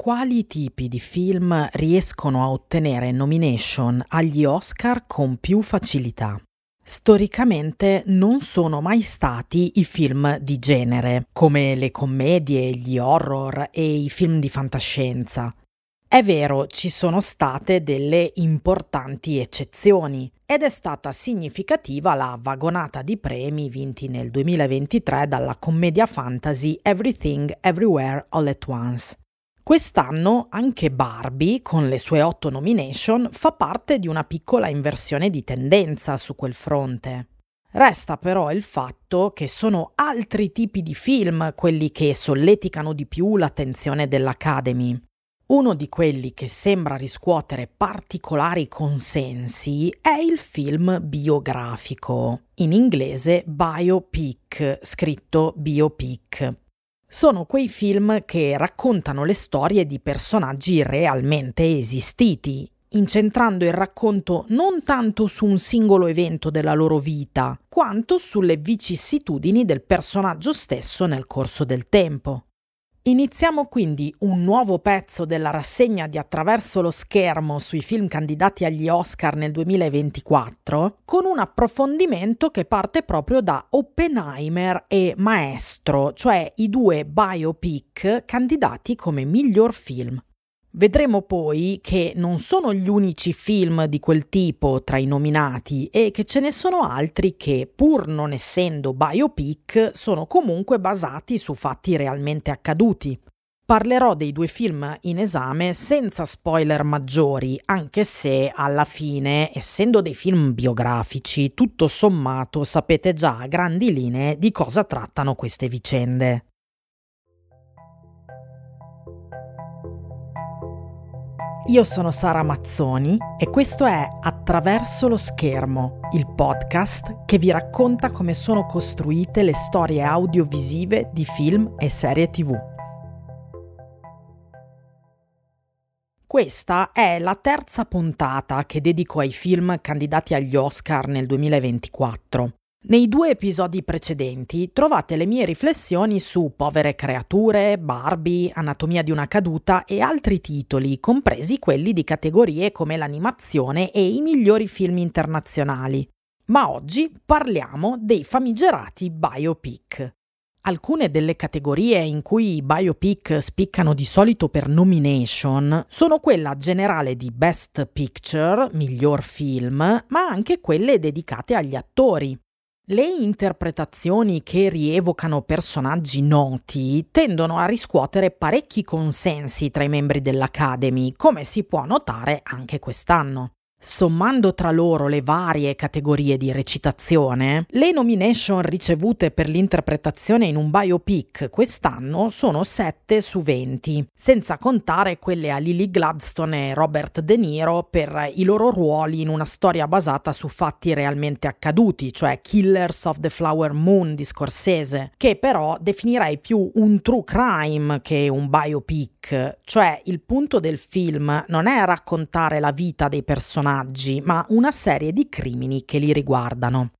quali tipi di film riescono a ottenere nomination agli Oscar con più facilità. Storicamente non sono mai stati i film di genere, come le commedie, gli horror e i film di fantascienza. È vero, ci sono state delle importanti eccezioni ed è stata significativa la vagonata di premi vinti nel 2023 dalla commedia fantasy Everything Everywhere All at Once. Quest'anno anche Barbie, con le sue otto nomination, fa parte di una piccola inversione di tendenza su quel fronte. Resta però il fatto che sono altri tipi di film quelli che solleticano di più l'attenzione dell'Academy. Uno di quelli che sembra riscuotere particolari consensi è il film biografico, in inglese biopic, scritto biopic. Sono quei film che raccontano le storie di personaggi realmente esistiti, incentrando il racconto non tanto su un singolo evento della loro vita, quanto sulle vicissitudini del personaggio stesso nel corso del tempo. Iniziamo quindi un nuovo pezzo della rassegna di Attraverso lo schermo sui film candidati agli Oscar nel 2024 con un approfondimento che parte proprio da Oppenheimer e Maestro, cioè i due biopic candidati come miglior film. Vedremo poi che non sono gli unici film di quel tipo tra i nominati e che ce ne sono altri che, pur non essendo biopic, sono comunque basati su fatti realmente accaduti. Parlerò dei due film in esame senza spoiler maggiori, anche se alla fine, essendo dei film biografici, tutto sommato sapete già a grandi linee di cosa trattano queste vicende. Io sono Sara Mazzoni e questo è Attraverso lo schermo, il podcast che vi racconta come sono costruite le storie audiovisive di film e serie tv. Questa è la terza puntata che dedico ai film candidati agli Oscar nel 2024. Nei due episodi precedenti trovate le mie riflessioni su Povere creature, Barbie, Anatomia di una caduta e altri titoli, compresi quelli di categorie come l'animazione e i migliori film internazionali. Ma oggi parliamo dei famigerati biopic. Alcune delle categorie in cui i biopic spiccano di solito per nomination sono quella generale di Best Picture, miglior film, ma anche quelle dedicate agli attori. Le interpretazioni che rievocano personaggi noti tendono a riscuotere parecchi consensi tra i membri dell'Academy, come si può notare anche quest'anno. Sommando tra loro le varie categorie di recitazione, le nomination ricevute per l'interpretazione in un biopic quest'anno sono 7 su 20, senza contare quelle a Lily Gladstone e Robert De Niro per i loro ruoli in una storia basata su fatti realmente accaduti, cioè Killers of the Flower Moon di Scorsese, che però definirei più un true crime che un biopic, cioè il punto del film non è raccontare la vita dei personaggi, personaggi, ma una serie di crimini che li riguardano.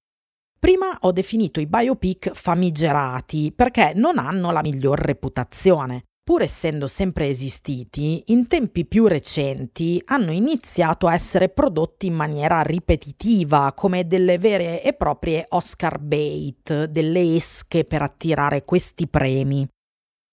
Prima ho definito i biopic famigerati perché non hanno la miglior reputazione. Pur essendo sempre esistiti, in tempi più recenti hanno iniziato a essere prodotti in maniera ripetitiva, come delle vere e proprie Oscar bait, delle esche per attirare questi premi.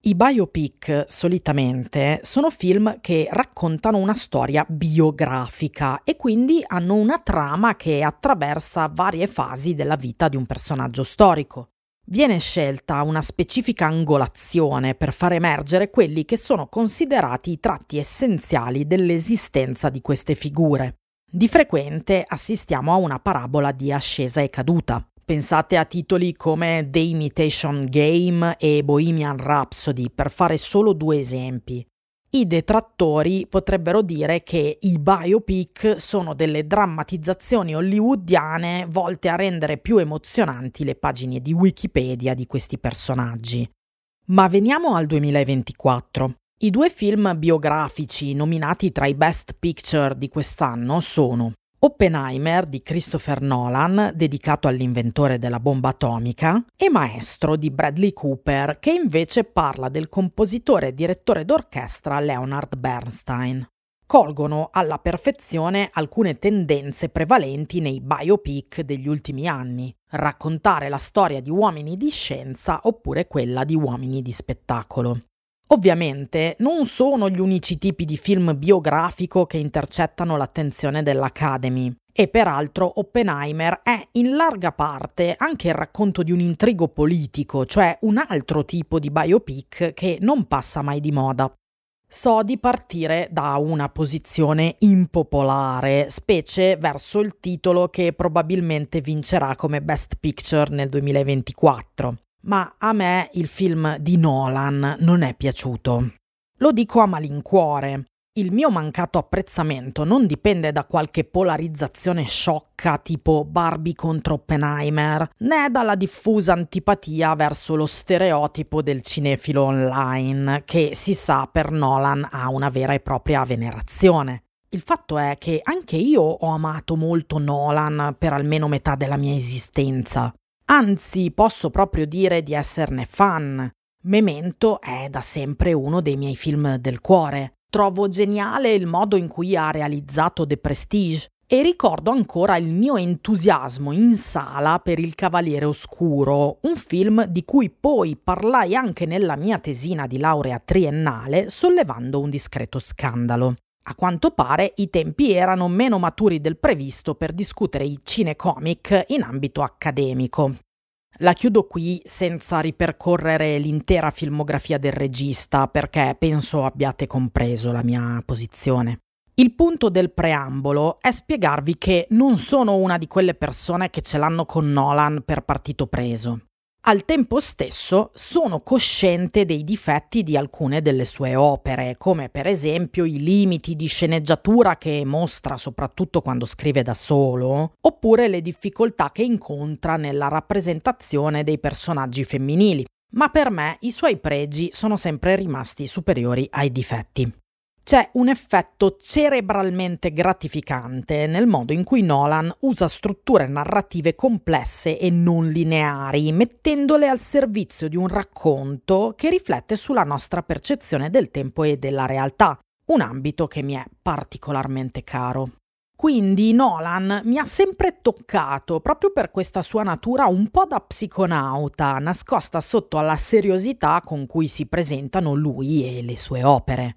I biopic solitamente sono film che raccontano una storia biografica e quindi hanno una trama che attraversa varie fasi della vita di un personaggio storico. Viene scelta una specifica angolazione per far emergere quelli che sono considerati i tratti essenziali dell'esistenza di queste figure. Di frequente assistiamo a una parabola di ascesa e caduta. Pensate a titoli come The Imitation Game e Bohemian Rhapsody, per fare solo due esempi. I detrattori potrebbero dire che i biopic sono delle drammatizzazioni hollywoodiane volte a rendere più emozionanti le pagine di Wikipedia di questi personaggi. Ma veniamo al 2024. I due film biografici nominati tra i Best Picture di quest'anno sono Oppenheimer di Christopher Nolan, dedicato all'inventore della bomba atomica, e Maestro di Bradley Cooper, che invece parla del compositore e direttore d'orchestra Leonard Bernstein. Colgono alla perfezione alcune tendenze prevalenti nei biopic degli ultimi anni, raccontare la storia di uomini di scienza oppure quella di uomini di spettacolo. Ovviamente non sono gli unici tipi di film biografico che intercettano l'attenzione dell'Academy. E peraltro Oppenheimer è in larga parte anche il racconto di un intrigo politico, cioè un altro tipo di biopic che non passa mai di moda. So di partire da una posizione impopolare, specie verso il titolo che probabilmente vincerà come Best Picture nel 2024 ma a me il film di Nolan non è piaciuto. Lo dico a malincuore. Il mio mancato apprezzamento non dipende da qualche polarizzazione sciocca tipo Barbie contro Oppenheimer, né dalla diffusa antipatia verso lo stereotipo del cinefilo online, che si sa per Nolan ha una vera e propria venerazione. Il fatto è che anche io ho amato molto Nolan per almeno metà della mia esistenza. Anzi, posso proprio dire di esserne fan. Memento è da sempre uno dei miei film del cuore. Trovo geniale il modo in cui ha realizzato The Prestige e ricordo ancora il mio entusiasmo in sala per Il Cavaliere Oscuro, un film di cui poi parlai anche nella mia tesina di laurea triennale sollevando un discreto scandalo. A quanto pare i tempi erano meno maturi del previsto per discutere i cinecomic in ambito accademico. La chiudo qui senza ripercorrere l'intera filmografia del regista perché penso abbiate compreso la mia posizione. Il punto del preambolo è spiegarvi che non sono una di quelle persone che ce l'hanno con Nolan per partito preso. Al tempo stesso sono cosciente dei difetti di alcune delle sue opere, come per esempio i limiti di sceneggiatura che mostra soprattutto quando scrive da solo, oppure le difficoltà che incontra nella rappresentazione dei personaggi femminili. Ma per me i suoi pregi sono sempre rimasti superiori ai difetti. C'è un effetto cerebralmente gratificante nel modo in cui Nolan usa strutture narrative complesse e non lineari, mettendole al servizio di un racconto che riflette sulla nostra percezione del tempo e della realtà, un ambito che mi è particolarmente caro. Quindi Nolan mi ha sempre toccato proprio per questa sua natura un po' da psiconauta, nascosta sotto alla seriosità con cui si presentano lui e le sue opere.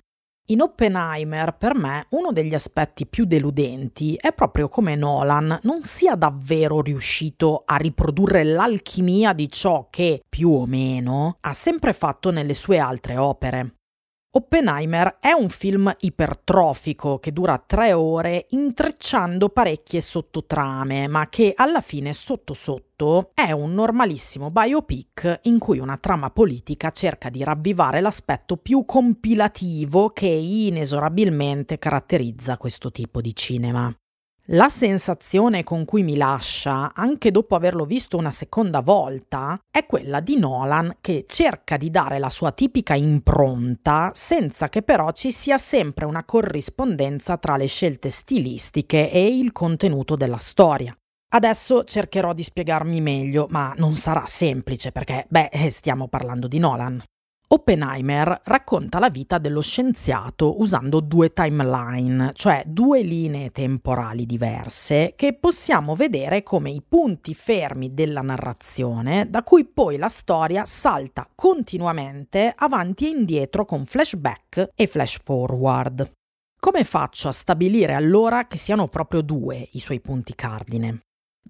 In Oppenheimer, per me, uno degli aspetti più deludenti è proprio come Nolan non sia davvero riuscito a riprodurre l'alchimia di ciò che, più o meno, ha sempre fatto nelle sue altre opere. Oppenheimer è un film ipertrofico che dura tre ore intrecciando parecchie sottotrame, ma che alla fine sotto sotto è un normalissimo biopic in cui una trama politica cerca di ravvivare l'aspetto più compilativo che inesorabilmente caratterizza questo tipo di cinema. La sensazione con cui mi lascia, anche dopo averlo visto una seconda volta, è quella di Nolan che cerca di dare la sua tipica impronta senza che però ci sia sempre una corrispondenza tra le scelte stilistiche e il contenuto della storia. Adesso cercherò di spiegarmi meglio, ma non sarà semplice perché, beh, stiamo parlando di Nolan. Oppenheimer racconta la vita dello scienziato usando due timeline, cioè due linee temporali diverse che possiamo vedere come i punti fermi della narrazione da cui poi la storia salta continuamente avanti e indietro con flashback e flash forward. Come faccio a stabilire allora che siano proprio due i suoi punti cardine?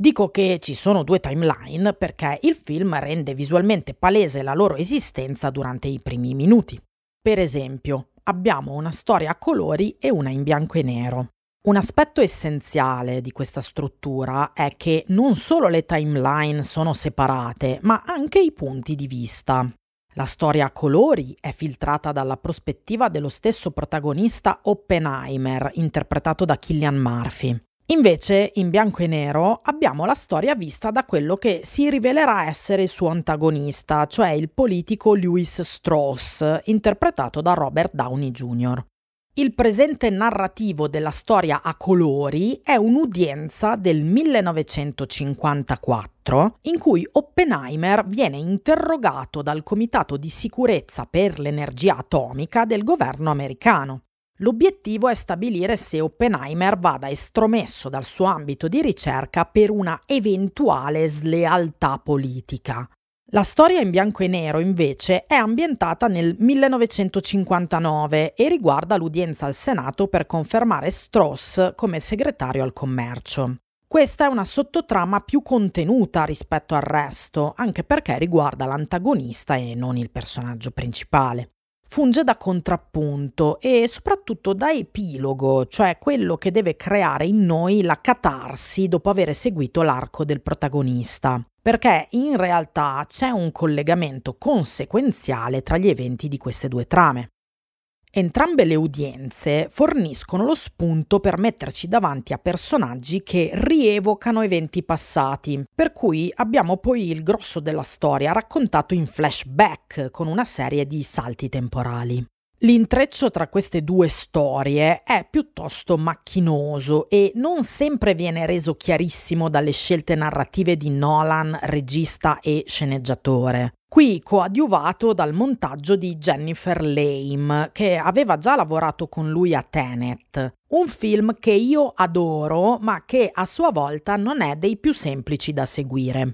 Dico che ci sono due timeline perché il film rende visualmente palese la loro esistenza durante i primi minuti. Per esempio, abbiamo una storia a colori e una in bianco e nero. Un aspetto essenziale di questa struttura è che non solo le timeline sono separate, ma anche i punti di vista. La storia a colori è filtrata dalla prospettiva dello stesso protagonista Oppenheimer, interpretato da Killian Murphy. Invece, in bianco e nero, abbiamo la storia vista da quello che si rivelerà essere il suo antagonista, cioè il politico Louis Strauss, interpretato da Robert Downey Jr. Il presente narrativo della storia a colori è un'udienza del 1954 in cui Oppenheimer viene interrogato dal Comitato di sicurezza per l'energia atomica del governo americano. L'obiettivo è stabilire se Oppenheimer vada estromesso dal suo ambito di ricerca per una eventuale slealtà politica. La storia in bianco e nero invece è ambientata nel 1959 e riguarda l'udienza al Senato per confermare Strauss come segretario al commercio. Questa è una sottotrama più contenuta rispetto al resto, anche perché riguarda l'antagonista e non il personaggio principale. Funge da contrappunto e soprattutto da epilogo, cioè quello che deve creare in noi la catarsi dopo aver seguito l'arco del protagonista perché in realtà c'è un collegamento conseguenziale tra gli eventi di queste due trame. Entrambe le udienze forniscono lo spunto per metterci davanti a personaggi che rievocano eventi passati, per cui abbiamo poi il grosso della storia raccontato in flashback con una serie di salti temporali. L'intreccio tra queste due storie è piuttosto macchinoso e non sempre viene reso chiarissimo dalle scelte narrative di Nolan, regista e sceneggiatore. Qui coadiuvato dal montaggio di Jennifer Lame, che aveva già lavorato con lui a Tenet, un film che io adoro, ma che a sua volta non è dei più semplici da seguire.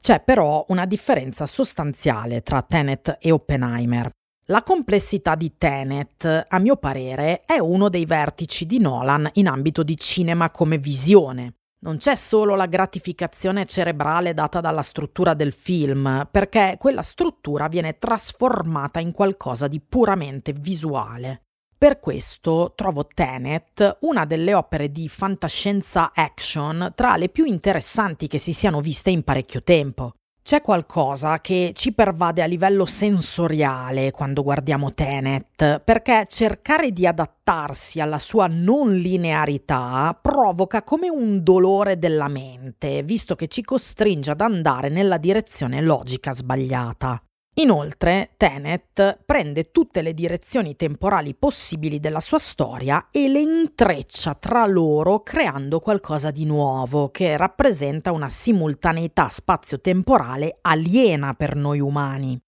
C'è però una differenza sostanziale tra Tenet e Oppenheimer. La complessità di Tenet, a mio parere, è uno dei vertici di Nolan in ambito di cinema come visione. Non c'è solo la gratificazione cerebrale data dalla struttura del film, perché quella struttura viene trasformata in qualcosa di puramente visuale. Per questo trovo Tenet una delle opere di fantascienza action tra le più interessanti che si siano viste in parecchio tempo. C'è qualcosa che ci pervade a livello sensoriale quando guardiamo Tenet, perché cercare di adattarsi alla sua non linearità provoca come un dolore della mente, visto che ci costringe ad andare nella direzione logica sbagliata. Inoltre, Tenet prende tutte le direzioni temporali possibili della sua storia e le intreccia tra loro creando qualcosa di nuovo che rappresenta una simultaneità spazio-temporale aliena per noi umani.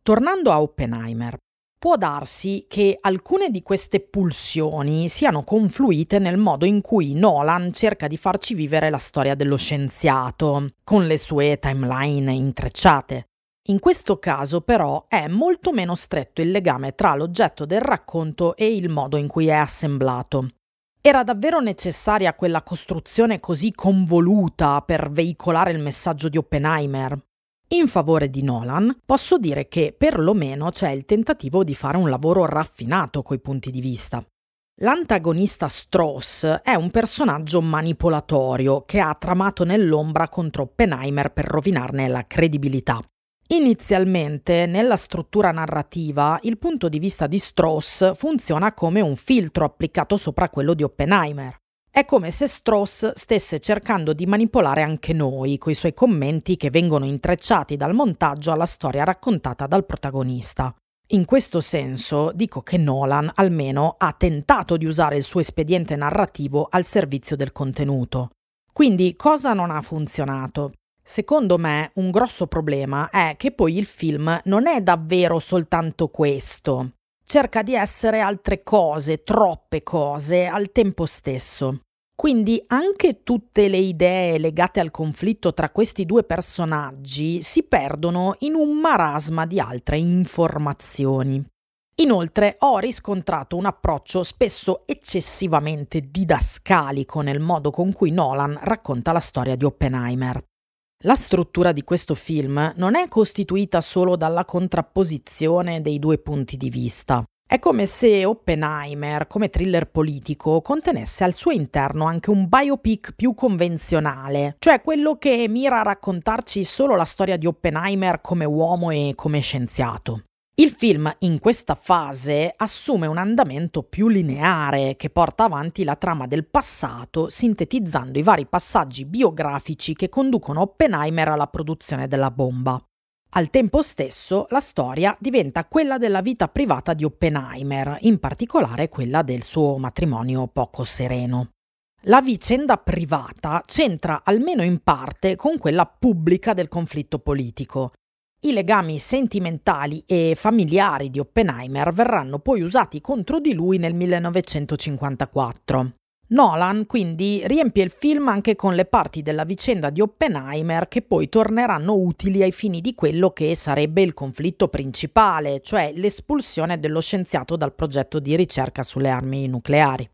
Tornando a Oppenheimer, può darsi che alcune di queste pulsioni siano confluite nel modo in cui Nolan cerca di farci vivere la storia dello scienziato, con le sue timeline intrecciate. In questo caso però è molto meno stretto il legame tra l'oggetto del racconto e il modo in cui è assemblato. Era davvero necessaria quella costruzione così convoluta per veicolare il messaggio di Oppenheimer? In favore di Nolan posso dire che perlomeno c'è il tentativo di fare un lavoro raffinato coi punti di vista. L'antagonista Strauss è un personaggio manipolatorio che ha tramato nell'ombra contro Oppenheimer per rovinarne la credibilità. Inizialmente, nella struttura narrativa, il punto di vista di Strauss funziona come un filtro applicato sopra quello di Oppenheimer. È come se Strauss stesse cercando di manipolare anche noi, coi suoi commenti che vengono intrecciati dal montaggio alla storia raccontata dal protagonista. In questo senso dico che Nolan almeno ha tentato di usare il suo espediente narrativo al servizio del contenuto. Quindi cosa non ha funzionato? Secondo me un grosso problema è che poi il film non è davvero soltanto questo. Cerca di essere altre cose, troppe cose, al tempo stesso. Quindi anche tutte le idee legate al conflitto tra questi due personaggi si perdono in un marasma di altre informazioni. Inoltre ho riscontrato un approccio spesso eccessivamente didascalico nel modo con cui Nolan racconta la storia di Oppenheimer. La struttura di questo film non è costituita solo dalla contrapposizione dei due punti di vista. È come se Oppenheimer, come thriller politico, contenesse al suo interno anche un biopic più convenzionale, cioè quello che mira a raccontarci solo la storia di Oppenheimer come uomo e come scienziato. Il film in questa fase assume un andamento più lineare che porta avanti la trama del passato, sintetizzando i vari passaggi biografici che conducono Oppenheimer alla produzione della bomba. Al tempo stesso la storia diventa quella della vita privata di Oppenheimer, in particolare quella del suo matrimonio poco sereno. La vicenda privata c'entra almeno in parte con quella pubblica del conflitto politico. I legami sentimentali e familiari di Oppenheimer verranno poi usati contro di lui nel 1954. Nolan quindi riempie il film anche con le parti della vicenda di Oppenheimer che poi torneranno utili ai fini di quello che sarebbe il conflitto principale, cioè l'espulsione dello scienziato dal progetto di ricerca sulle armi nucleari.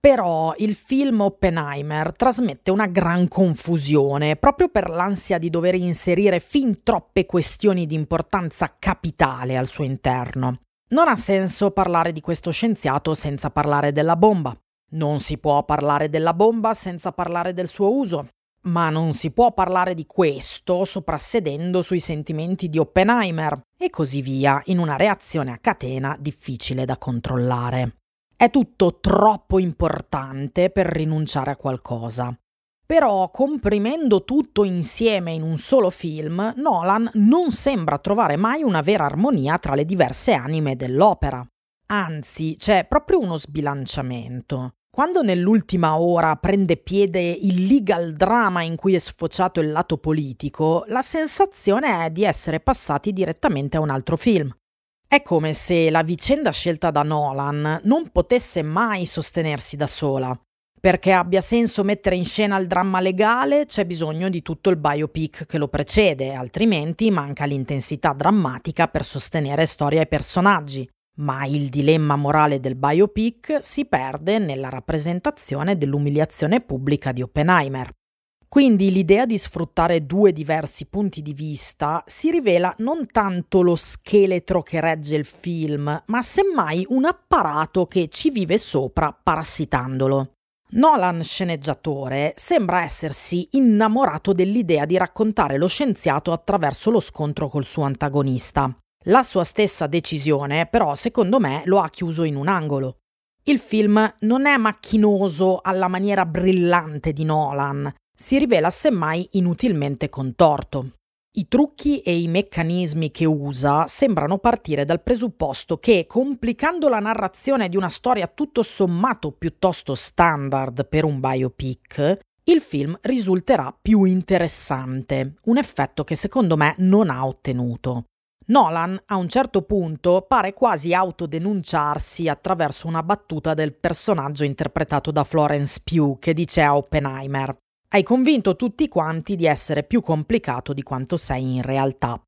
Però il film Oppenheimer trasmette una gran confusione proprio per l'ansia di dover inserire fin troppe questioni di importanza capitale al suo interno. Non ha senso parlare di questo scienziato senza parlare della bomba. Non si può parlare della bomba senza parlare del suo uso, ma non si può parlare di questo soprassedendo sui sentimenti di Oppenheimer e così via in una reazione a catena difficile da controllare. È tutto troppo importante per rinunciare a qualcosa. Però, comprimendo tutto insieme in un solo film, Nolan non sembra trovare mai una vera armonia tra le diverse anime dell'opera. Anzi, c'è proprio uno sbilanciamento. Quando nell'ultima ora prende piede il legal drama in cui è sfociato il lato politico, la sensazione è di essere passati direttamente a un altro film. È come se la vicenda scelta da Nolan non potesse mai sostenersi da sola. Perché abbia senso mettere in scena il dramma legale c'è bisogno di tutto il biopic che lo precede, altrimenti manca l'intensità drammatica per sostenere storia e personaggi ma il dilemma morale del biopic si perde nella rappresentazione dell'umiliazione pubblica di Oppenheimer. Quindi l'idea di sfruttare due diversi punti di vista si rivela non tanto lo scheletro che regge il film, ma semmai un apparato che ci vive sopra parassitandolo. Nolan, sceneggiatore, sembra essersi innamorato dell'idea di raccontare lo scienziato attraverso lo scontro col suo antagonista. La sua stessa decisione, però, secondo me, lo ha chiuso in un angolo. Il film non è macchinoso alla maniera brillante di Nolan, si rivela semmai inutilmente contorto. I trucchi e i meccanismi che usa sembrano partire dal presupposto che, complicando la narrazione di una storia tutto sommato piuttosto standard per un biopic, il film risulterà più interessante, un effetto che secondo me non ha ottenuto. Nolan a un certo punto pare quasi autodenunciarsi attraverso una battuta del personaggio interpretato da Florence Pugh che dice a Oppenheimer Hai convinto tutti quanti di essere più complicato di quanto sei in realtà.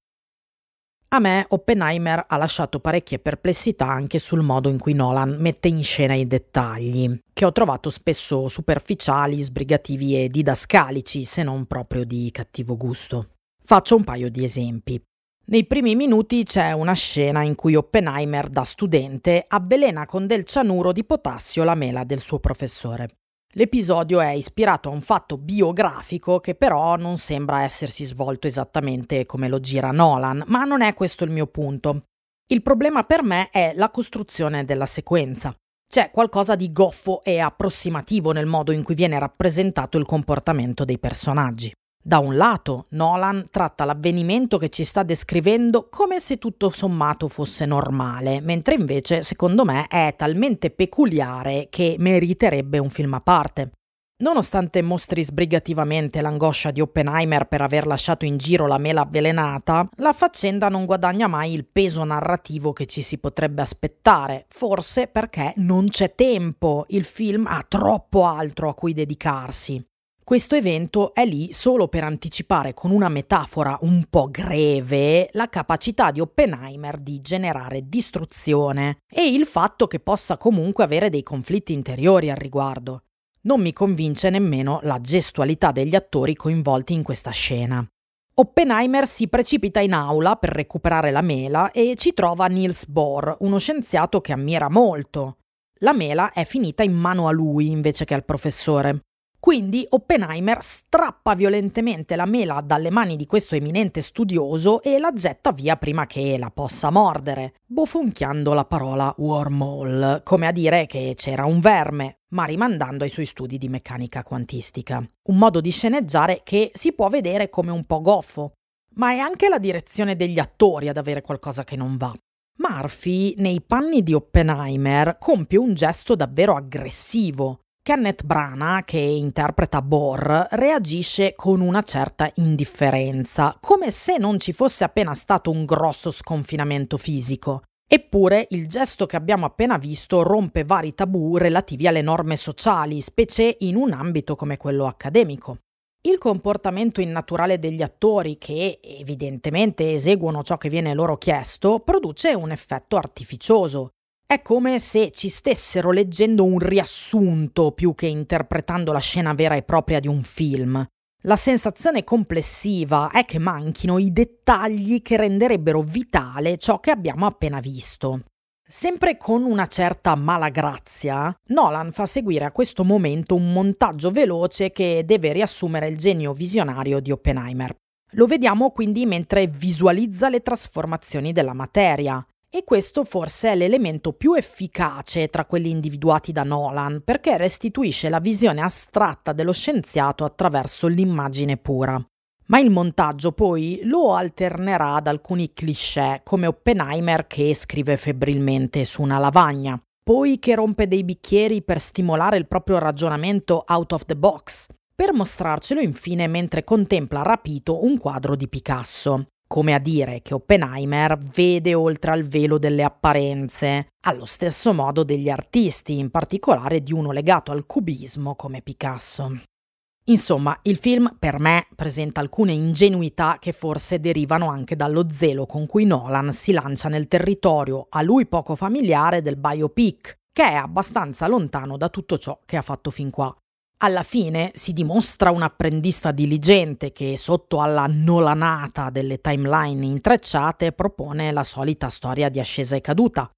A me Oppenheimer ha lasciato parecchie perplessità anche sul modo in cui Nolan mette in scena i dettagli, che ho trovato spesso superficiali, sbrigativi e didascalici, se non proprio di cattivo gusto. Faccio un paio di esempi. Nei primi minuti c'è una scena in cui Oppenheimer, da studente, avvelena con del cianuro di potassio la mela del suo professore. L'episodio è ispirato a un fatto biografico che però non sembra essersi svolto esattamente come lo gira Nolan, ma non è questo il mio punto. Il problema per me è la costruzione della sequenza. C'è qualcosa di goffo e approssimativo nel modo in cui viene rappresentato il comportamento dei personaggi. Da un lato, Nolan tratta l'avvenimento che ci sta descrivendo come se tutto sommato fosse normale, mentre invece, secondo me, è talmente peculiare che meriterebbe un film a parte. Nonostante mostri sbrigativamente l'angoscia di Oppenheimer per aver lasciato in giro la mela avvelenata, la faccenda non guadagna mai il peso narrativo che ci si potrebbe aspettare, forse perché non c'è tempo, il film ha troppo altro a cui dedicarsi. Questo evento è lì solo per anticipare con una metafora un po' greve la capacità di Oppenheimer di generare distruzione e il fatto che possa comunque avere dei conflitti interiori al riguardo. Non mi convince nemmeno la gestualità degli attori coinvolti in questa scena. Oppenheimer si precipita in aula per recuperare la mela e ci trova Niels Bohr, uno scienziato che ammira molto. La mela è finita in mano a lui invece che al professore. Quindi Oppenheimer strappa violentemente la mela dalle mani di questo eminente studioso e la getta via prima che la possa mordere, bofonchiando la parola wormhole, come a dire che c'era un verme, ma rimandando ai suoi studi di meccanica quantistica. Un modo di sceneggiare che si può vedere come un po' goffo. ma è anche la direzione degli attori ad avere qualcosa che non va. Murphy, nei panni di Oppenheimer, compie un gesto davvero aggressivo. Kenneth Branagh, che interpreta Bohr, reagisce con una certa indifferenza, come se non ci fosse appena stato un grosso sconfinamento fisico. Eppure il gesto che abbiamo appena visto rompe vari tabù relativi alle norme sociali, specie in un ambito come quello accademico. Il comportamento innaturale degli attori, che evidentemente eseguono ciò che viene loro chiesto, produce un effetto artificioso. È come se ci stessero leggendo un riassunto più che interpretando la scena vera e propria di un film. La sensazione complessiva è che manchino i dettagli che renderebbero vitale ciò che abbiamo appena visto. Sempre con una certa malagrazia, Nolan fa seguire a questo momento un montaggio veloce che deve riassumere il genio visionario di Oppenheimer. Lo vediamo quindi mentre visualizza le trasformazioni della materia, e questo forse è l'elemento più efficace tra quelli individuati da Nolan, perché restituisce la visione astratta dello scienziato attraverso l'immagine pura. Ma il montaggio poi lo alternerà ad alcuni cliché, come Oppenheimer che scrive febbrilmente su una lavagna, poi che rompe dei bicchieri per stimolare il proprio ragionamento out of the box, per mostrarcelo infine mentre contempla rapito un quadro di Picasso come a dire che Oppenheimer vede oltre al velo delle apparenze, allo stesso modo degli artisti, in particolare di uno legato al cubismo come Picasso. Insomma, il film per me presenta alcune ingenuità che forse derivano anche dallo zelo con cui Nolan si lancia nel territorio a lui poco familiare del biopic, che è abbastanza lontano da tutto ciò che ha fatto fin qua. Alla fine si dimostra un apprendista diligente che, sotto alla nolanata delle timeline intrecciate, propone la solita storia di ascesa e caduta.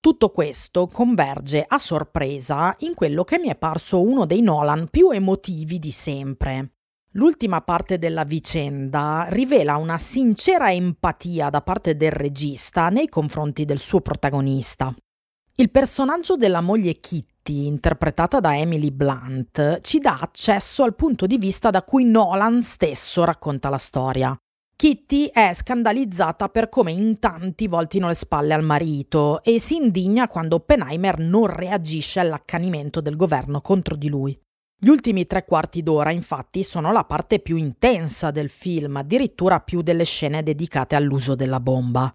Tutto questo converge a sorpresa in quello che mi è parso uno dei Nolan più emotivi di sempre. L'ultima parte della vicenda rivela una sincera empatia da parte del regista nei confronti del suo protagonista. Il personaggio della moglie Kitty Kitty, interpretata da Emily Blunt, ci dà accesso al punto di vista da cui Nolan stesso racconta la storia. Kitty è scandalizzata per come in tanti voltino le spalle al marito e si indigna quando Oppenheimer non reagisce all'accanimento del governo contro di lui. Gli ultimi tre quarti d'ora, infatti, sono la parte più intensa del film, addirittura più delle scene dedicate all'uso della bomba.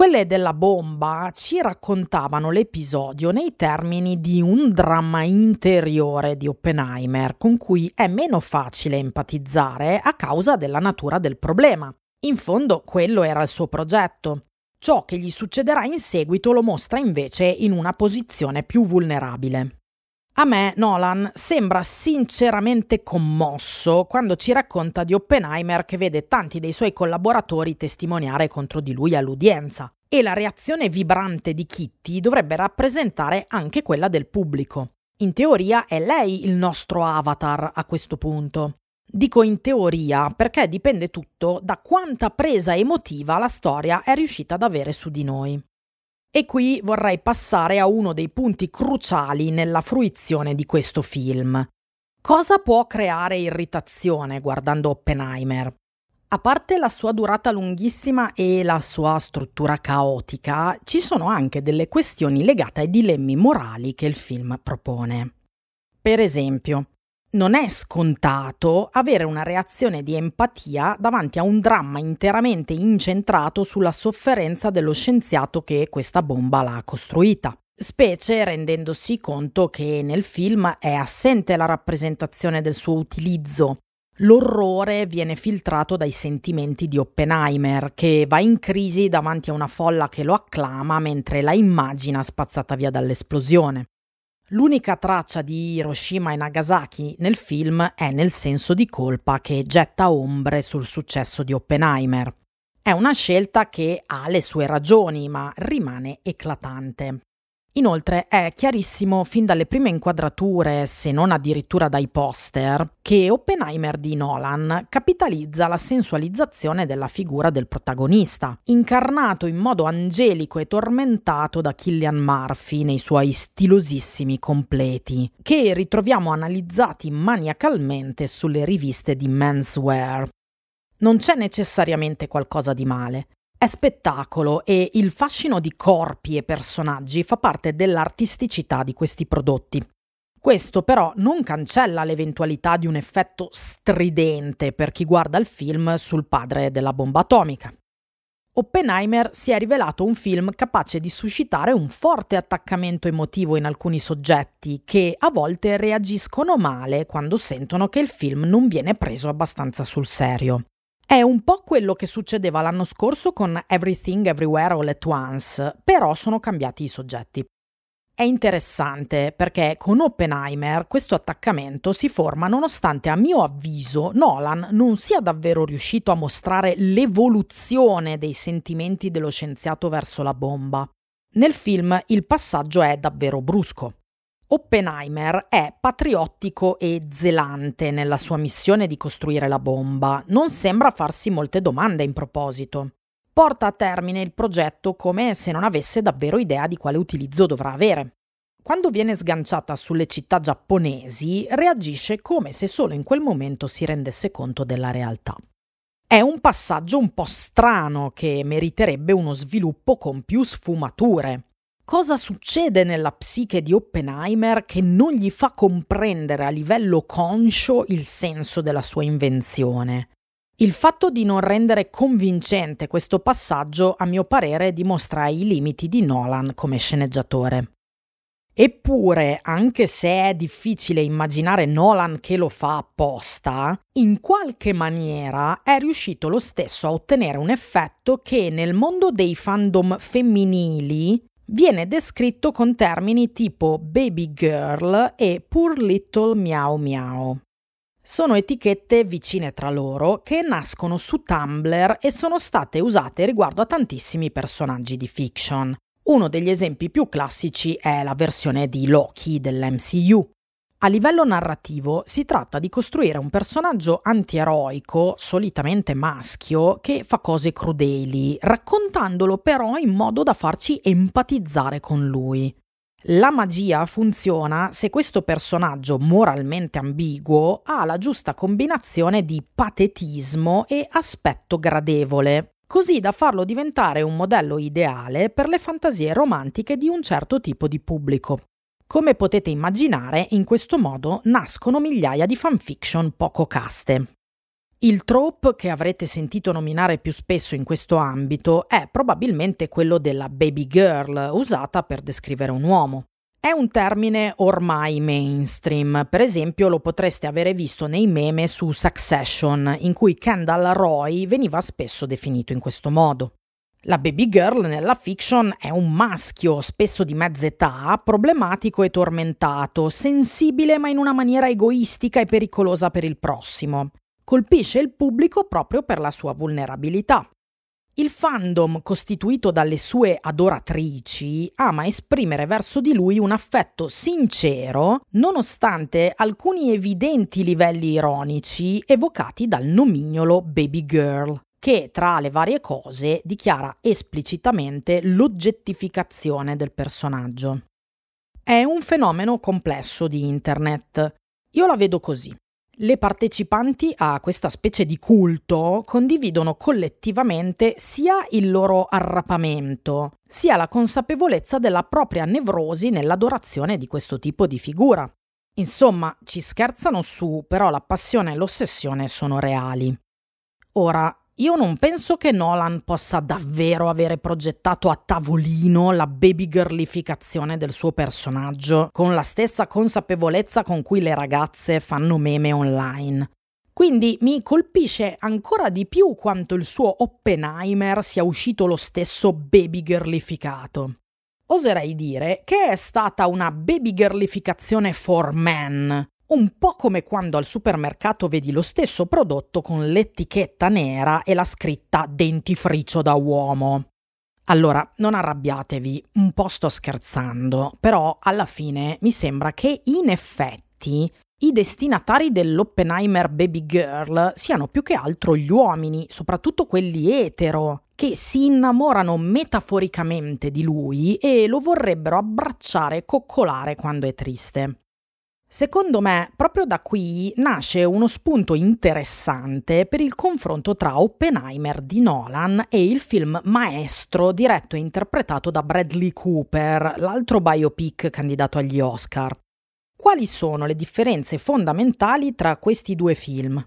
Quelle della bomba ci raccontavano l'episodio nei termini di un dramma interiore di Oppenheimer con cui è meno facile empatizzare a causa della natura del problema. In fondo quello era il suo progetto. Ciò che gli succederà in seguito lo mostra invece in una posizione più vulnerabile. A me Nolan sembra sinceramente commosso quando ci racconta di Oppenheimer che vede tanti dei suoi collaboratori testimoniare contro di lui all'udienza. E la reazione vibrante di Kitty dovrebbe rappresentare anche quella del pubblico. In teoria è lei il nostro avatar a questo punto. Dico in teoria perché dipende tutto da quanta presa emotiva la storia è riuscita ad avere su di noi. E qui vorrei passare a uno dei punti cruciali nella fruizione di questo film. Cosa può creare irritazione guardando Oppenheimer? A parte la sua durata lunghissima e la sua struttura caotica, ci sono anche delle questioni legate ai dilemmi morali che il film propone. Per esempio, non è scontato avere una reazione di empatia davanti a un dramma interamente incentrato sulla sofferenza dello scienziato che questa bomba l'ha costruita, specie rendendosi conto che nel film è assente la rappresentazione del suo utilizzo. L'orrore viene filtrato dai sentimenti di Oppenheimer, che va in crisi davanti a una folla che lo acclama mentre la immagina spazzata via dall'esplosione. L'unica traccia di Hiroshima e Nagasaki nel film è nel senso di colpa che getta ombre sul successo di Oppenheimer. È una scelta che ha le sue ragioni, ma rimane eclatante. Inoltre è chiarissimo fin dalle prime inquadrature, se non addirittura dai poster, che Oppenheimer di Nolan capitalizza la sensualizzazione della figura del protagonista, incarnato in modo angelico e tormentato da Killian Murphy nei suoi stilosissimi completi, che ritroviamo analizzati maniacalmente sulle riviste di menswear. Non c'è necessariamente qualcosa di male. È spettacolo e il fascino di corpi e personaggi fa parte dell'artisticità di questi prodotti. Questo però non cancella l'eventualità di un effetto stridente per chi guarda il film sul padre della bomba atomica. Oppenheimer si è rivelato un film capace di suscitare un forte attaccamento emotivo in alcuni soggetti che a volte reagiscono male quando sentono che il film non viene preso abbastanza sul serio. È un po' quello che succedeva l'anno scorso con Everything Everywhere All at Once, però sono cambiati i soggetti. È interessante perché con Oppenheimer questo attaccamento si forma nonostante a mio avviso Nolan non sia davvero riuscito a mostrare l'evoluzione dei sentimenti dello scienziato verso la bomba. Nel film il passaggio è davvero brusco. Oppenheimer è patriottico e zelante nella sua missione di costruire la bomba, non sembra farsi molte domande in proposito porta a termine il progetto come se non avesse davvero idea di quale utilizzo dovrà avere. Quando viene sganciata sulle città giapponesi, reagisce come se solo in quel momento si rendesse conto della realtà. È un passaggio un po' strano che meriterebbe uno sviluppo con più sfumature. Cosa succede nella psiche di Oppenheimer che non gli fa comprendere a livello conscio il senso della sua invenzione? Il fatto di non rendere convincente questo passaggio, a mio parere, dimostra i limiti di Nolan come sceneggiatore. Eppure, anche se è difficile immaginare Nolan che lo fa apposta, in qualche maniera è riuscito lo stesso a ottenere un effetto che nel mondo dei fandom femminili viene descritto con termini tipo baby girl e poor little miau miau. Sono etichette vicine tra loro che nascono su Tumblr e sono state usate riguardo a tantissimi personaggi di fiction. Uno degli esempi più classici è la versione di Loki dell'MCU. A livello narrativo si tratta di costruire un personaggio antieroico, solitamente maschio, che fa cose crudeli, raccontandolo però in modo da farci empatizzare con lui. La magia funziona se questo personaggio moralmente ambiguo ha la giusta combinazione di patetismo e aspetto gradevole, così da farlo diventare un modello ideale per le fantasie romantiche di un certo tipo di pubblico. Come potete immaginare, in questo modo nascono migliaia di fanfiction poco caste. Il trope che avrete sentito nominare più spesso in questo ambito è probabilmente quello della baby girl, usata per descrivere un uomo. È un termine ormai mainstream, per esempio lo potreste avere visto nei meme su Succession, in cui Kendall Roy veniva spesso definito in questo modo. La baby girl nella fiction è un maschio, spesso di mezza età, problematico e tormentato, sensibile ma in una maniera egoistica e pericolosa per il prossimo colpisce il pubblico proprio per la sua vulnerabilità. Il fandom, costituito dalle sue adoratrici, ama esprimere verso di lui un affetto sincero, nonostante alcuni evidenti livelli ironici evocati dal nomignolo baby girl, che tra le varie cose dichiara esplicitamente l'oggettificazione del personaggio. È un fenomeno complesso di internet. Io la vedo così. Le partecipanti a questa specie di culto condividono collettivamente sia il loro arrapamento, sia la consapevolezza della propria nevrosi nell'adorazione di questo tipo di figura. Insomma, ci scherzano su, però la passione e l'ossessione sono reali. Ora, io non penso che Nolan possa davvero avere progettato a tavolino la baby girlificazione del suo personaggio, con la stessa consapevolezza con cui le ragazze fanno meme online. Quindi mi colpisce ancora di più quanto il suo Oppenheimer sia uscito lo stesso baby girlificato. Oserei dire che è stata una baby girlificazione for men, un po' come quando al supermercato vedi lo stesso prodotto con l'etichetta nera e la scritta dentifricio da uomo. Allora, non arrabbiatevi, un po' sto scherzando, però alla fine mi sembra che in effetti i destinatari dell'Oppenheimer Baby Girl siano più che altro gli uomini, soprattutto quelli etero, che si innamorano metaforicamente di lui e lo vorrebbero abbracciare e coccolare quando è triste. Secondo me, proprio da qui nasce uno spunto interessante per il confronto tra Oppenheimer di Nolan e il film Maestro diretto e interpretato da Bradley Cooper, l'altro biopic candidato agli Oscar. Quali sono le differenze fondamentali tra questi due film?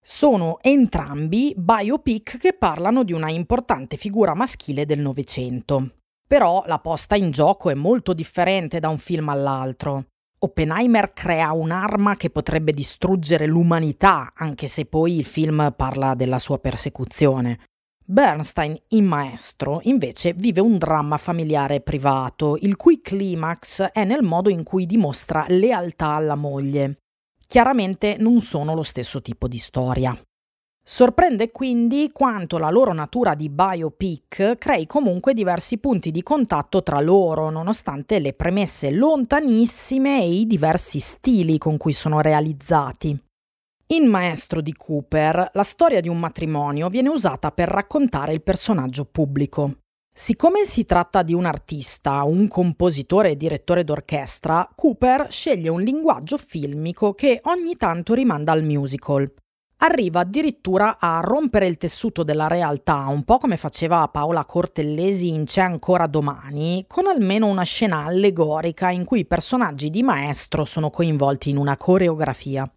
Sono entrambi biopic che parlano di una importante figura maschile del Novecento. Però la posta in gioco è molto differente da un film all'altro. Oppenheimer crea un'arma che potrebbe distruggere l'umanità, anche se poi il film parla della sua persecuzione. Bernstein, in Maestro, invece vive un dramma familiare privato, il cui climax è nel modo in cui dimostra lealtà alla moglie. Chiaramente non sono lo stesso tipo di storia. Sorprende quindi quanto la loro natura di biopic crei comunque diversi punti di contatto tra loro, nonostante le premesse lontanissime e i diversi stili con cui sono realizzati. In Maestro di Cooper, la storia di un matrimonio viene usata per raccontare il personaggio pubblico. Siccome si tratta di un artista, un compositore e direttore d'orchestra, Cooper sceglie un linguaggio filmico che ogni tanto rimanda al musical. Arriva addirittura a rompere il tessuto della realtà, un po' come faceva Paola Cortellesi in C'è ancora domani, con almeno una scena allegorica in cui i personaggi di Maestro sono coinvolti in una coreografia.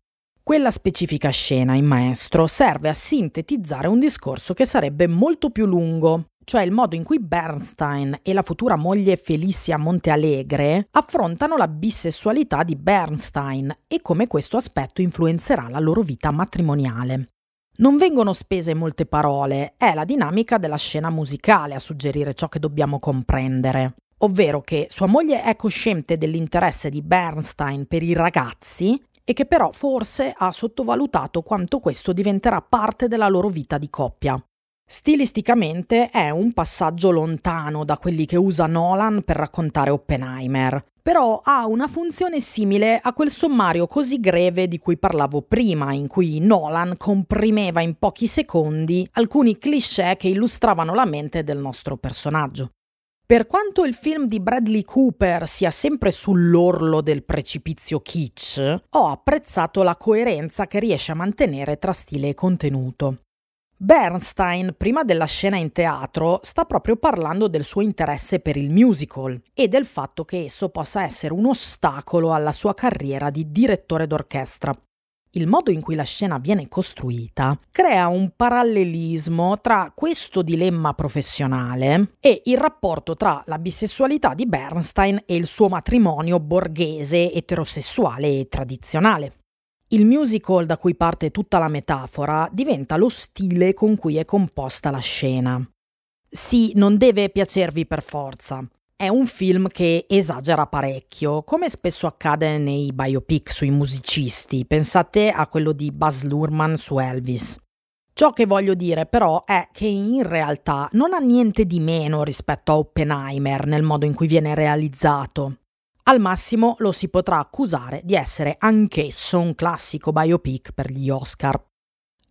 Quella specifica scena in Maestro serve a sintetizzare un discorso che sarebbe molto più lungo, cioè il modo in cui Bernstein e la futura moglie Felicia Montealegre affrontano la bisessualità di Bernstein e come questo aspetto influenzerà la loro vita matrimoniale. Non vengono spese molte parole, è la dinamica della scena musicale a suggerire ciò che dobbiamo comprendere, ovvero che sua moglie è cosciente dell'interesse di Bernstein per i ragazzi e che però forse ha sottovalutato quanto questo diventerà parte della loro vita di coppia. Stilisticamente è un passaggio lontano da quelli che usa Nolan per raccontare Oppenheimer, però ha una funzione simile a quel sommario così greve di cui parlavo prima, in cui Nolan comprimeva in pochi secondi alcuni cliché che illustravano la mente del nostro personaggio. Per quanto il film di Bradley Cooper sia sempre sull'orlo del precipizio kitsch, ho apprezzato la coerenza che riesce a mantenere tra stile e contenuto. Bernstein, prima della scena in teatro, sta proprio parlando del suo interesse per il musical e del fatto che esso possa essere un ostacolo alla sua carriera di direttore d'orchestra. Il modo in cui la scena viene costruita crea un parallelismo tra questo dilemma professionale e il rapporto tra la bisessualità di Bernstein e il suo matrimonio borghese, eterosessuale e tradizionale. Il musical da cui parte tutta la metafora diventa lo stile con cui è composta la scena. Sì, non deve piacervi per forza. È un film che esagera parecchio, come spesso accade nei biopic sui musicisti. Pensate a quello di Buzz Lurman su Elvis. Ciò che voglio dire però è che in realtà non ha niente di meno rispetto a Oppenheimer nel modo in cui viene realizzato. Al massimo lo si potrà accusare di essere anch'esso un classico biopic per gli Oscar.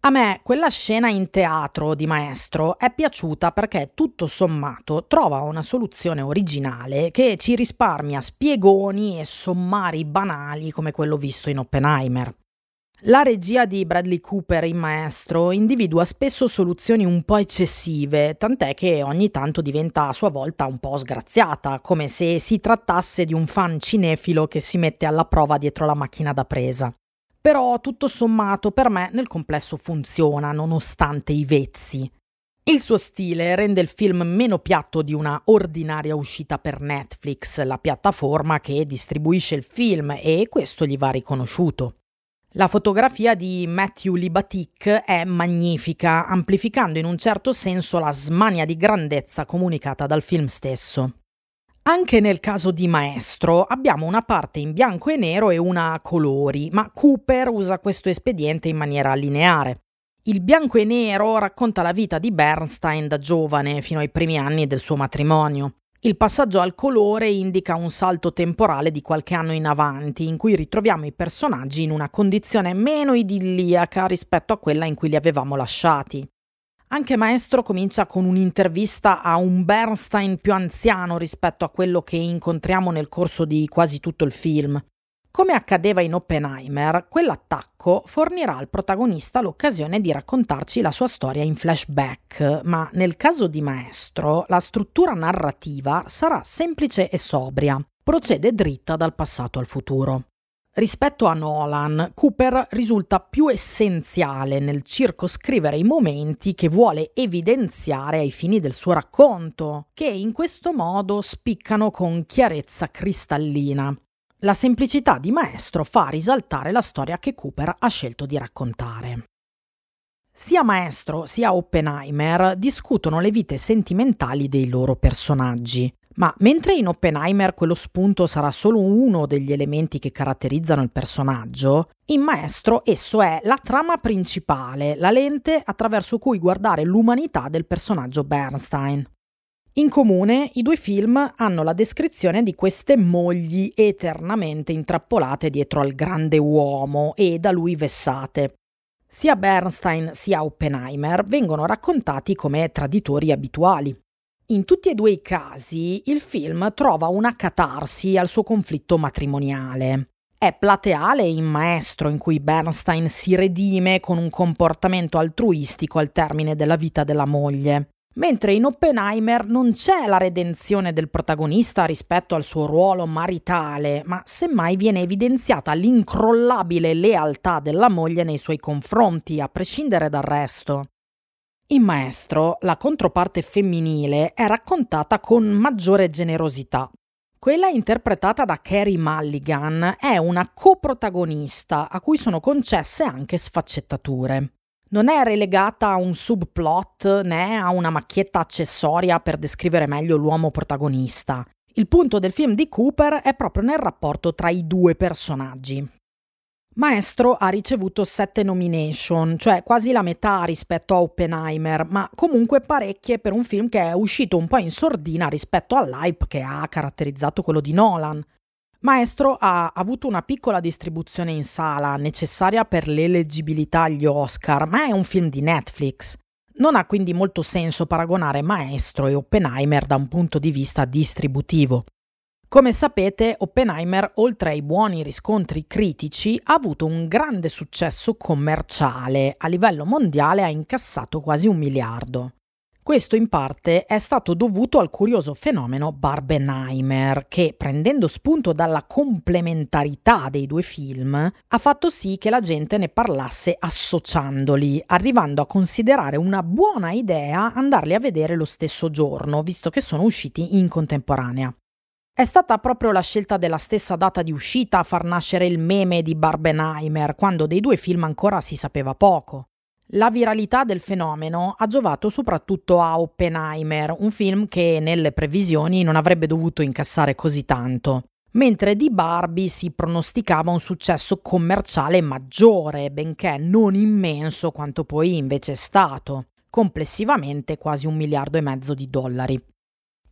A me quella scena in teatro di Maestro è piaciuta perché tutto sommato trova una soluzione originale che ci risparmia spiegoni e sommari banali come quello visto in Oppenheimer. La regia di Bradley Cooper in Maestro individua spesso soluzioni un po' eccessive, tant'è che ogni tanto diventa a sua volta un po' sgraziata, come se si trattasse di un fan cinefilo che si mette alla prova dietro la macchina da presa. Però tutto sommato per me nel complesso funziona, nonostante i vezzi. Il suo stile rende il film meno piatto di una ordinaria uscita per Netflix, la piattaforma che distribuisce il film, e questo gli va riconosciuto. La fotografia di Matthew Libatic è magnifica, amplificando in un certo senso la smania di grandezza comunicata dal film stesso. Anche nel caso di Maestro abbiamo una parte in bianco e nero e una a colori, ma Cooper usa questo espediente in maniera lineare. Il bianco e nero racconta la vita di Bernstein da giovane fino ai primi anni del suo matrimonio. Il passaggio al colore indica un salto temporale di qualche anno in avanti, in cui ritroviamo i personaggi in una condizione meno idilliaca rispetto a quella in cui li avevamo lasciati. Anche Maestro comincia con un'intervista a un Bernstein più anziano rispetto a quello che incontriamo nel corso di quasi tutto il film. Come accadeva in Oppenheimer, quell'attacco fornirà al protagonista l'occasione di raccontarci la sua storia in flashback, ma nel caso di Maestro la struttura narrativa sarà semplice e sobria, procede dritta dal passato al futuro. Rispetto a Nolan, Cooper risulta più essenziale nel circoscrivere i momenti che vuole evidenziare ai fini del suo racconto, che in questo modo spiccano con chiarezza cristallina. La semplicità di Maestro fa risaltare la storia che Cooper ha scelto di raccontare. Sia Maestro sia Oppenheimer discutono le vite sentimentali dei loro personaggi, ma mentre in Oppenheimer quello spunto sarà solo uno degli elementi che caratterizzano il personaggio, in Maestro esso è la trama principale, la lente attraverso cui guardare l'umanità del personaggio Bernstein. In comune, i due film hanno la descrizione di queste mogli eternamente intrappolate dietro al grande uomo e da lui vessate. Sia Bernstein sia Oppenheimer vengono raccontati come traditori abituali. In tutti e due i casi il film trova una catarsi al suo conflitto matrimoniale. È plateale in Maestro in cui Bernstein si redime con un comportamento altruistico al termine della vita della moglie. Mentre in Oppenheimer non c'è la redenzione del protagonista rispetto al suo ruolo maritale, ma semmai viene evidenziata l'incrollabile lealtà della moglie nei suoi confronti, a prescindere dal resto. In Maestro, la controparte femminile è raccontata con maggiore generosità. Quella interpretata da Carrie Mulligan è una coprotagonista a cui sono concesse anche sfaccettature non è relegata a un subplot né a una macchietta accessoria per descrivere meglio l'uomo protagonista. Il punto del film di Cooper è proprio nel rapporto tra i due personaggi. Maestro ha ricevuto sette nomination, cioè quasi la metà rispetto a Oppenheimer, ma comunque parecchie per un film che è uscito un po' in sordina rispetto all'hype che ha caratterizzato quello di Nolan. Maestro ha avuto una piccola distribuzione in sala necessaria per l'eleggibilità agli Oscar, ma è un film di Netflix. Non ha quindi molto senso paragonare Maestro e Oppenheimer da un punto di vista distributivo. Come sapete, Oppenheimer, oltre ai buoni riscontri critici, ha avuto un grande successo commerciale. A livello mondiale ha incassato quasi un miliardo. Questo in parte è stato dovuto al curioso fenomeno Barbenheimer, che prendendo spunto dalla complementarità dei due film, ha fatto sì che la gente ne parlasse associandoli, arrivando a considerare una buona idea andarli a vedere lo stesso giorno, visto che sono usciti in contemporanea. È stata proprio la scelta della stessa data di uscita a far nascere il meme di Barbenheimer, quando dei due film ancora si sapeva poco. La viralità del fenomeno ha giovato soprattutto a Oppenheimer, un film che nelle previsioni non avrebbe dovuto incassare così tanto, mentre di Barbie si pronosticava un successo commerciale maggiore, benché non immenso quanto poi invece è stato, complessivamente quasi un miliardo e mezzo di dollari.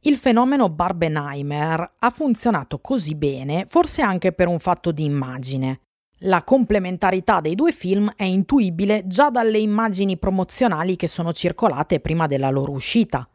Il fenomeno Barbenheimer ha funzionato così bene forse anche per un fatto di immagine. La complementarità dei due film è intuibile già dalle immagini promozionali che sono circolate prima della loro uscita.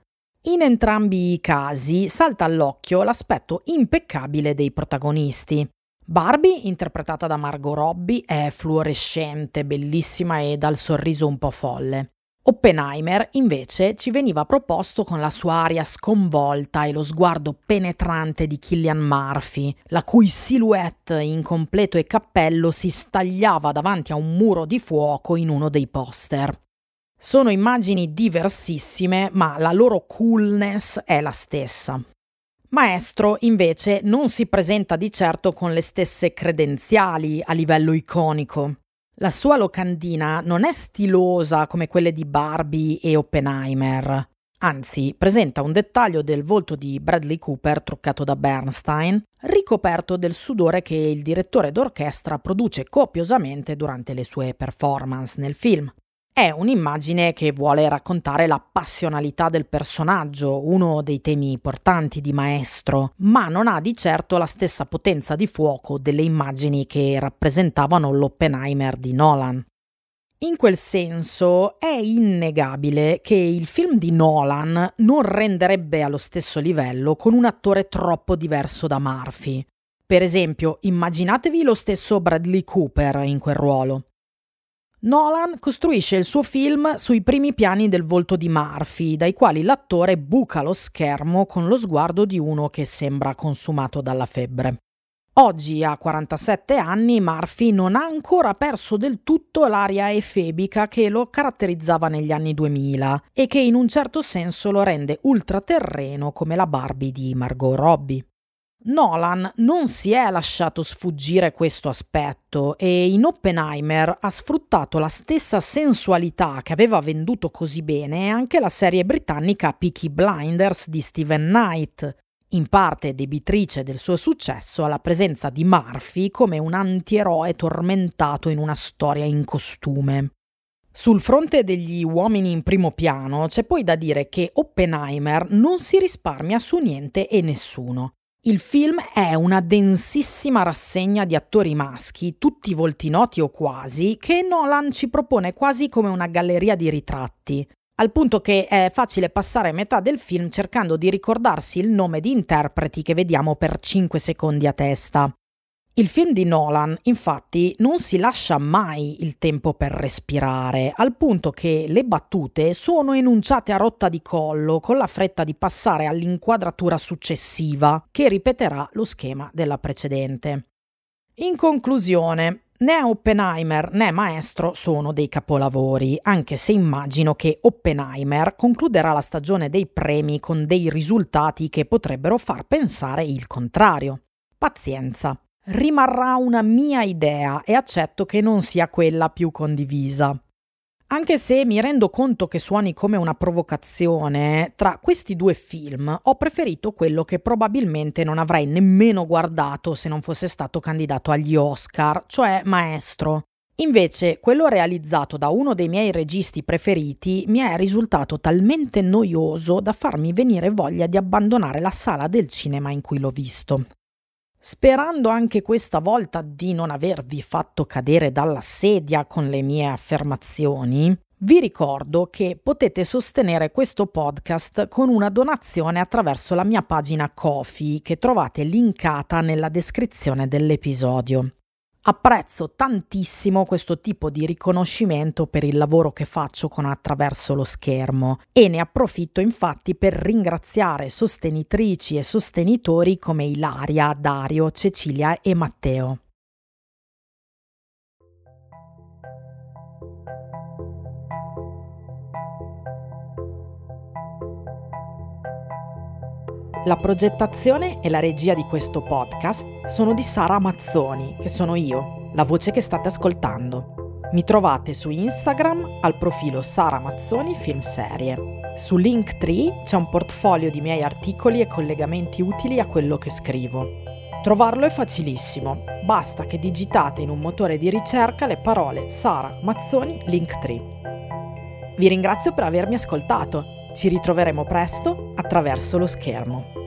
In entrambi i casi salta all'occhio l'aspetto impeccabile dei protagonisti. Barbie, interpretata da Margot Robbie, è fluorescente, bellissima e dal sorriso un po' folle. Oppenheimer invece ci veniva proposto con la sua aria sconvolta e lo sguardo penetrante di Killian Murphy, la cui silhouette in completo e cappello si stagliava davanti a un muro di fuoco in uno dei poster. Sono immagini diversissime, ma la loro coolness è la stessa. Maestro invece non si presenta di certo con le stesse credenziali a livello iconico. La sua locandina non è stilosa come quelle di Barbie e Oppenheimer. Anzi, presenta un dettaglio del volto di Bradley Cooper truccato da Bernstein, ricoperto del sudore che il direttore d'orchestra produce copiosamente durante le sue performance nel film. È un'immagine che vuole raccontare la passionalità del personaggio, uno dei temi portanti di Maestro, ma non ha di certo la stessa potenza di fuoco delle immagini che rappresentavano l'Oppenheimer di Nolan. In quel senso è innegabile che il film di Nolan non renderebbe allo stesso livello con un attore troppo diverso da Murphy. Per esempio, immaginatevi lo stesso Bradley Cooper in quel ruolo. Nolan costruisce il suo film sui primi piani del volto di Murphy, dai quali l'attore buca lo schermo con lo sguardo di uno che sembra consumato dalla febbre. Oggi, a 47 anni, Murphy non ha ancora perso del tutto l'aria efebica che lo caratterizzava negli anni 2000 e che in un certo senso lo rende ultraterreno come la Barbie di Margot Robbie. Nolan non si è lasciato sfuggire questo aspetto e in Oppenheimer ha sfruttato la stessa sensualità che aveva venduto così bene anche la serie britannica Peaky Blinders di Steven Knight, in parte debitrice del suo successo alla presenza di Murphy come un antieroe tormentato in una storia in costume. Sul fronte degli uomini in primo piano c'è poi da dire che Oppenheimer non si risparmia su niente e nessuno. Il film è una densissima rassegna di attori maschi, tutti volti noti o quasi, che Nolan ci propone quasi come una galleria di ritratti, al punto che è facile passare metà del film cercando di ricordarsi il nome di interpreti che vediamo per 5 secondi a testa. Il film di Nolan, infatti, non si lascia mai il tempo per respirare, al punto che le battute sono enunciate a rotta di collo con la fretta di passare all'inquadratura successiva, che ripeterà lo schema della precedente. In conclusione, né Oppenheimer né Maestro sono dei capolavori, anche se immagino che Oppenheimer concluderà la stagione dei premi con dei risultati che potrebbero far pensare il contrario. Pazienza rimarrà una mia idea e accetto che non sia quella più condivisa. Anche se mi rendo conto che suoni come una provocazione, tra questi due film ho preferito quello che probabilmente non avrei nemmeno guardato se non fosse stato candidato agli Oscar, cioè Maestro. Invece, quello realizzato da uno dei miei registi preferiti mi è risultato talmente noioso da farmi venire voglia di abbandonare la sala del cinema in cui l'ho visto. Sperando anche questa volta di non avervi fatto cadere dalla sedia con le mie affermazioni, vi ricordo che potete sostenere questo podcast con una donazione attraverso la mia pagina Kofi che trovate linkata nella descrizione dell'episodio. Apprezzo tantissimo questo tipo di riconoscimento per il lavoro che faccio con attraverso lo schermo e ne approfitto infatti per ringraziare sostenitrici e sostenitori come Ilaria, Dario, Cecilia e Matteo. La progettazione e la regia di questo podcast sono di Sara Mazzoni, che sono io, la voce che state ascoltando. Mi trovate su Instagram al profilo Sara Mazzoni Film Serie. Su Linktree c'è un portfolio di miei articoli e collegamenti utili a quello che scrivo. Trovarlo è facilissimo, basta che digitate in un motore di ricerca le parole Sara Mazzoni Linktree. Vi ringrazio per avermi ascoltato. Ci ritroveremo presto attraverso lo schermo.